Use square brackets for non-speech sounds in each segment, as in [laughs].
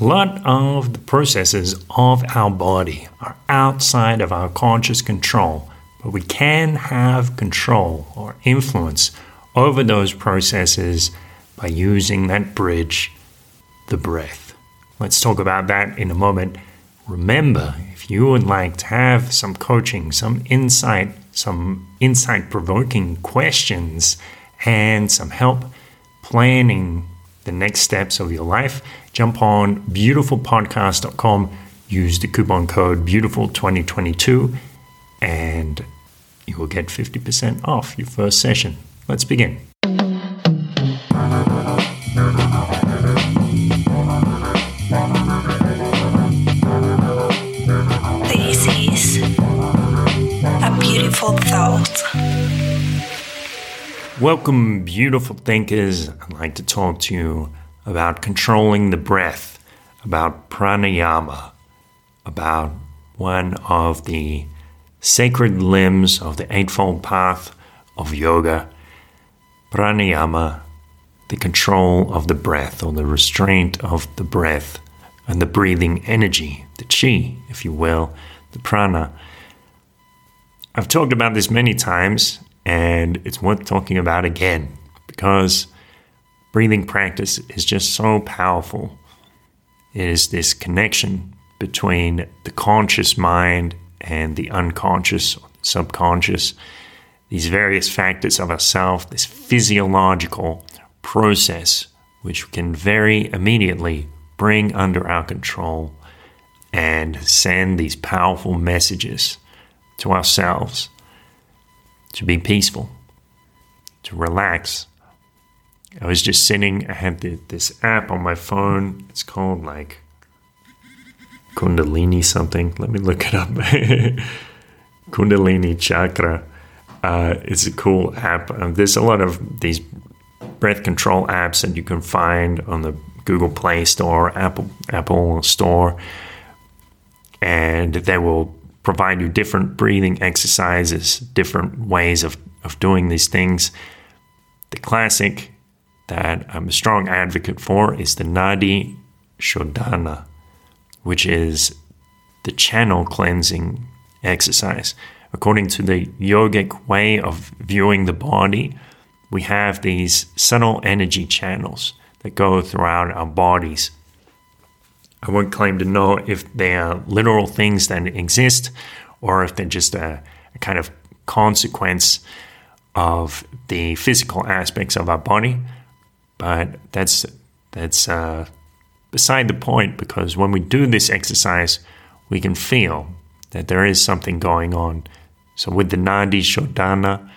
A lot of the processes of our body are outside of our conscious control, but we can have control or influence over those processes by using that bridge, the breath. Let's talk about that in a moment. Remember, if you would like to have some coaching, some insight, some insight provoking questions, and some help planning the next steps of your life, jump on beautifulpodcast.com, use the coupon code beautiful2022, and you will get 50% off your first session. Let's begin. This is a beautiful thought. Welcome, beautiful thinkers. I'd like to talk to you about controlling the breath, about pranayama, about one of the sacred limbs of the Eightfold Path of Yoga. Pranayama, the control of the breath or the restraint of the breath and the breathing energy, the chi, if you will, the prana. I've talked about this many times and it's worth talking about again because breathing practice is just so powerful. It is this connection between the conscious mind and the unconscious, subconscious, these various factors of ourself, this physiological process which we can very immediately bring under our control and send these powerful messages to ourselves to be peaceful, to relax. I was just sitting, I had the, this app on my phone. It's called like Kundalini something. Let me look it up. [laughs] Kundalini Chakra. Uh, it's a cool app. Um, there's a lot of these breath control apps that you can find on the Google Play Store, Apple Apple Store, and they will provide you different breathing exercises, different ways of, of doing these things. The classic that I'm a strong advocate for is the Nadi Shodhana, which is the channel cleansing exercise. According to the yogic way of viewing the body, we have these subtle energy channels that go throughout our bodies. I won't claim to know if they are literal things that exist or if they're just a, a kind of consequence of the physical aspects of our body. But that's that's uh, beside the point because when we do this exercise, we can feel that there is something going on. So with the Nadi Shodhana,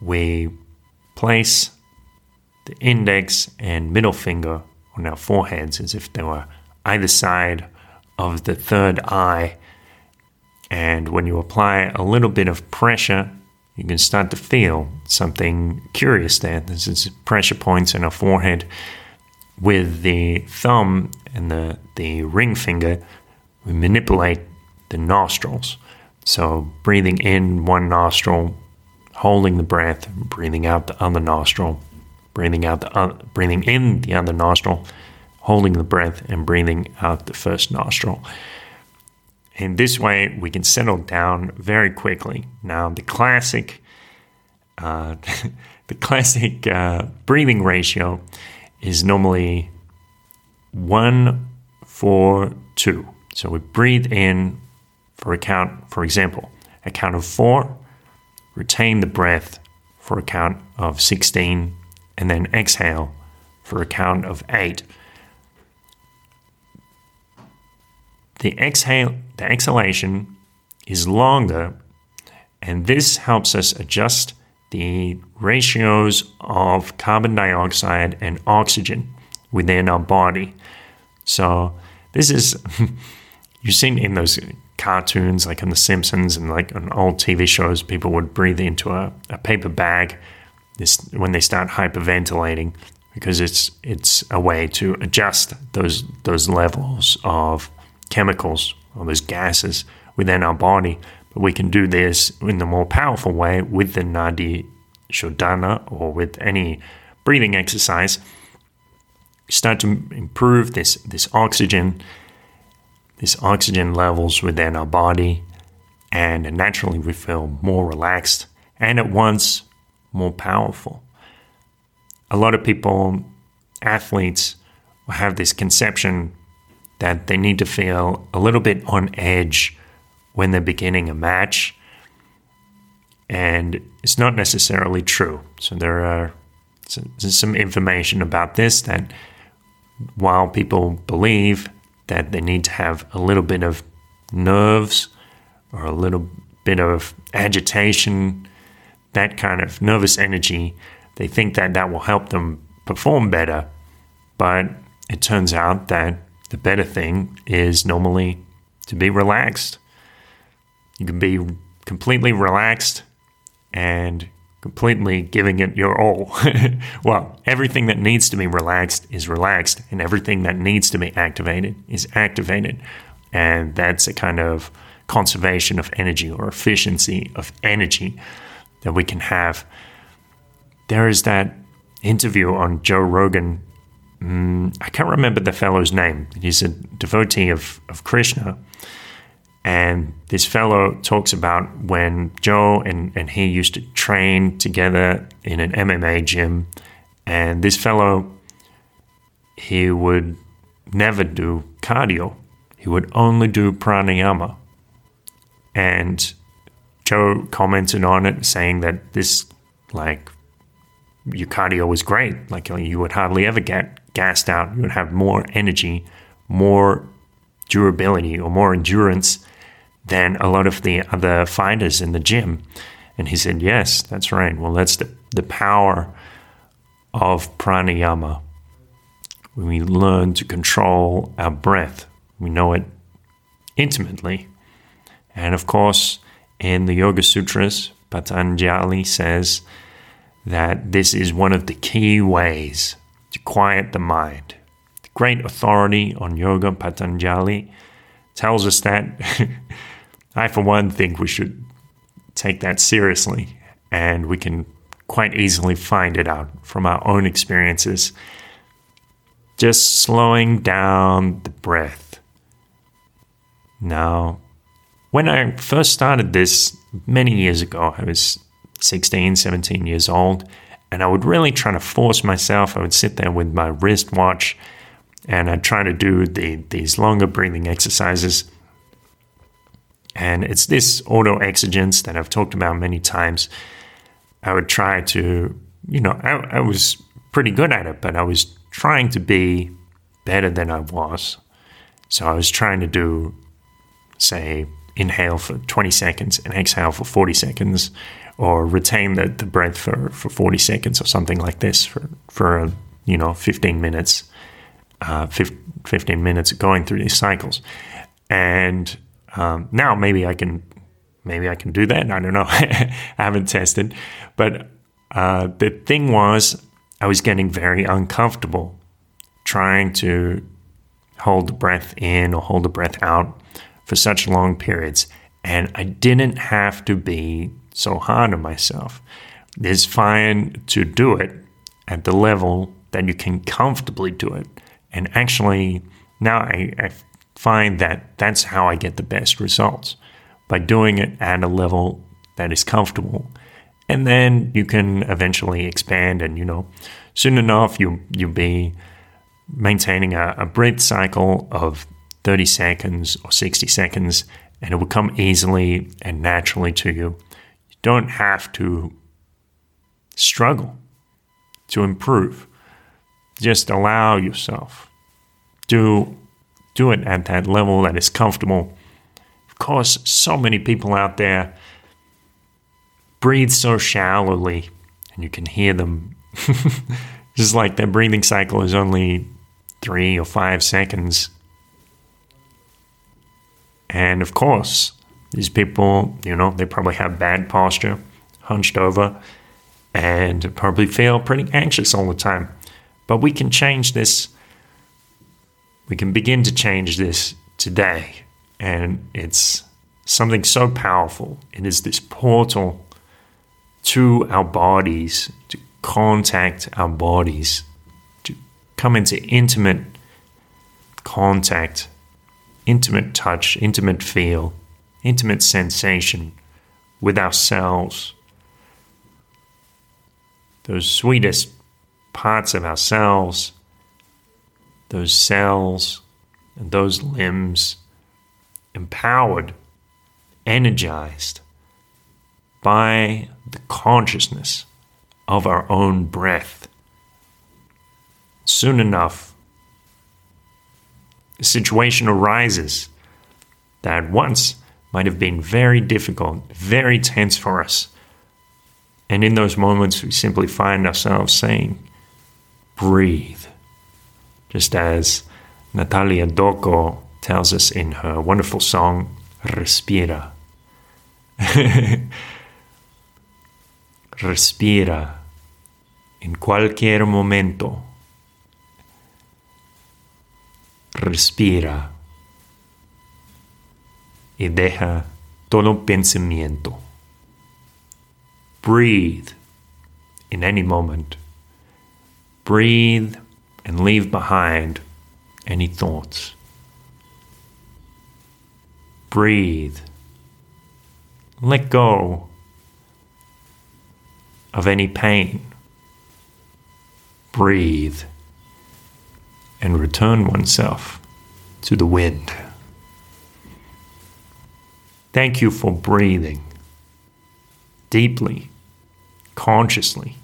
we place the index and middle finger on our foreheads as if they were either side of the third eye. And when you apply a little bit of pressure, you can start to feel something curious there. This is pressure points in our forehead. With the thumb and the, the ring finger, we manipulate the nostrils. So breathing in one nostril, holding the breath, breathing out the other nostril, breathing out the uh, breathing in the other nostril, holding the breath and breathing out the first nostril. In this way, we can settle down very quickly. Now, the classic, uh, [laughs] the classic uh, breathing ratio is normally one, four, two. So we breathe in for a count, for example, a count of four, retain the breath for a count of 16, and then exhale for a count of eight. The exhale, the exhalation is longer, and this helps us adjust the ratios of carbon dioxide and oxygen within our body. So this is [laughs] you've seen in those cartoons like in The Simpsons and like on old TV shows, people would breathe into a, a paper bag this when they start hyperventilating because it's it's a way to adjust those those levels of chemicals or those gases within our body. But we can do this in the more powerful way with the Nadi Shodhana or with any breathing exercise start to improve this this oxygen, this oxygen levels within our body, and naturally we feel more relaxed and at once more powerful. A lot of people, athletes, have this conception that they need to feel a little bit on edge when they're beginning a match. And it's not necessarily true. So there are some information about this that while people believe that they need to have a little bit of nerves or a little bit of agitation, that kind of nervous energy, they think that that will help them perform better. But it turns out that the better thing is normally to be relaxed. You can be completely relaxed and completely giving it your all. [laughs] well, everything that needs to be relaxed is relaxed, and everything that needs to be activated is activated. And that's a kind of conservation of energy or efficiency of energy that we can have. There is that interview on Joe Rogan. Mm, I can't remember the fellow's name. He's a devotee of, of Krishna. And this fellow talks about when Joe and, and he used to train together in an MMA gym. And this fellow, he would never do cardio, he would only do pranayama. And Joe commented on it, saying that this, like, your cardio was great. Like, you would hardly ever get gassed out. You would have more energy, more durability, or more endurance than a lot of the other fighters in the gym. And he said, Yes, that's right. Well, that's the, the power of pranayama. When we learn to control our breath, we know it intimately. And of course, in the Yoga Sutras, Patanjali says that this is one of the key ways to quiet the mind. The great authority on yoga, Patanjali, tells us that [laughs] I, for one, think we should take that seriously, and we can quite easily find it out from our own experiences. Just slowing down the breath. Now, when I first started this many years ago, I was 16, 17 years old, and I would really try to force myself. I would sit there with my wristwatch and I'd try to do the, these longer breathing exercises and it's this auto exigence that I've talked about many times. I would try to, you know, I, I was pretty good at it, but I was trying to be better than I was. So I was trying to do, say, inhale for 20 seconds and exhale for 40 seconds, or retain the, the breath for, for 40 seconds or something like this for, for you know, 15 minutes, uh, 15 minutes going through these cycles. And um, now maybe I can maybe I can do that. I don't know. [laughs] I haven't tested, but uh, the thing was I was getting very uncomfortable trying to hold the breath in or hold the breath out for such long periods, and I didn't have to be so hard on myself. It's fine to do it at the level that you can comfortably do it. And actually, now I, I find that that's how I get the best results by doing it at a level that is comfortable. And then you can eventually expand, and you know, soon enough, you, you'll be maintaining a, a breath cycle of 30 seconds or 60 seconds, and it will come easily and naturally to you. Don't have to struggle to improve. Just allow yourself. to do it at that level that is comfortable. Of course, so many people out there breathe so shallowly, and you can hear them. [laughs] Just like their breathing cycle is only three or five seconds. And of course, these people, you know, they probably have bad posture, hunched over, and probably feel pretty anxious all the time. But we can change this we can begin to change this today. And it's something so powerful. It is this portal to our bodies, to contact our bodies, to come into intimate contact, intimate touch, intimate feel, intimate sensation with ourselves. Those sweetest parts of ourselves, those cells, and those limbs, empowered, energized by the consciousness of our own breath. Soon enough, a situation arises that once might have been very difficult, very tense for us. And in those moments, we simply find ourselves saying, breathe. Just as Natalia Doco tells us in her wonderful song, Respira. [laughs] Respira en cualquier momento. Respira y deja todo pensamiento. Breathe in any moment. Breathe and leave behind any thoughts. Breathe. Let go of any pain. Breathe and return oneself to the wind. Thank you for breathing deeply, consciously,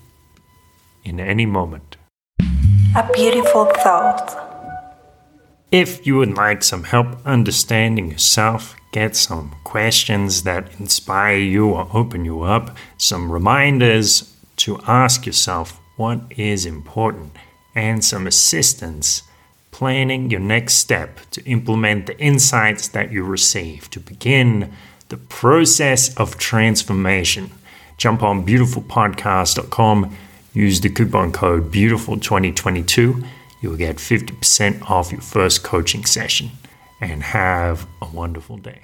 in any moment. A beautiful thought. If you would like some help understanding yourself, get some questions that inspire you or open you up, some reminders to ask yourself what is important, and some assistance planning your next step to implement the insights that you receive to begin the process of transformation. Jump on beautifulpodcast.com, use the coupon code BEAUTIFUL2022. You'll get 50% off your first coaching session and have a wonderful day.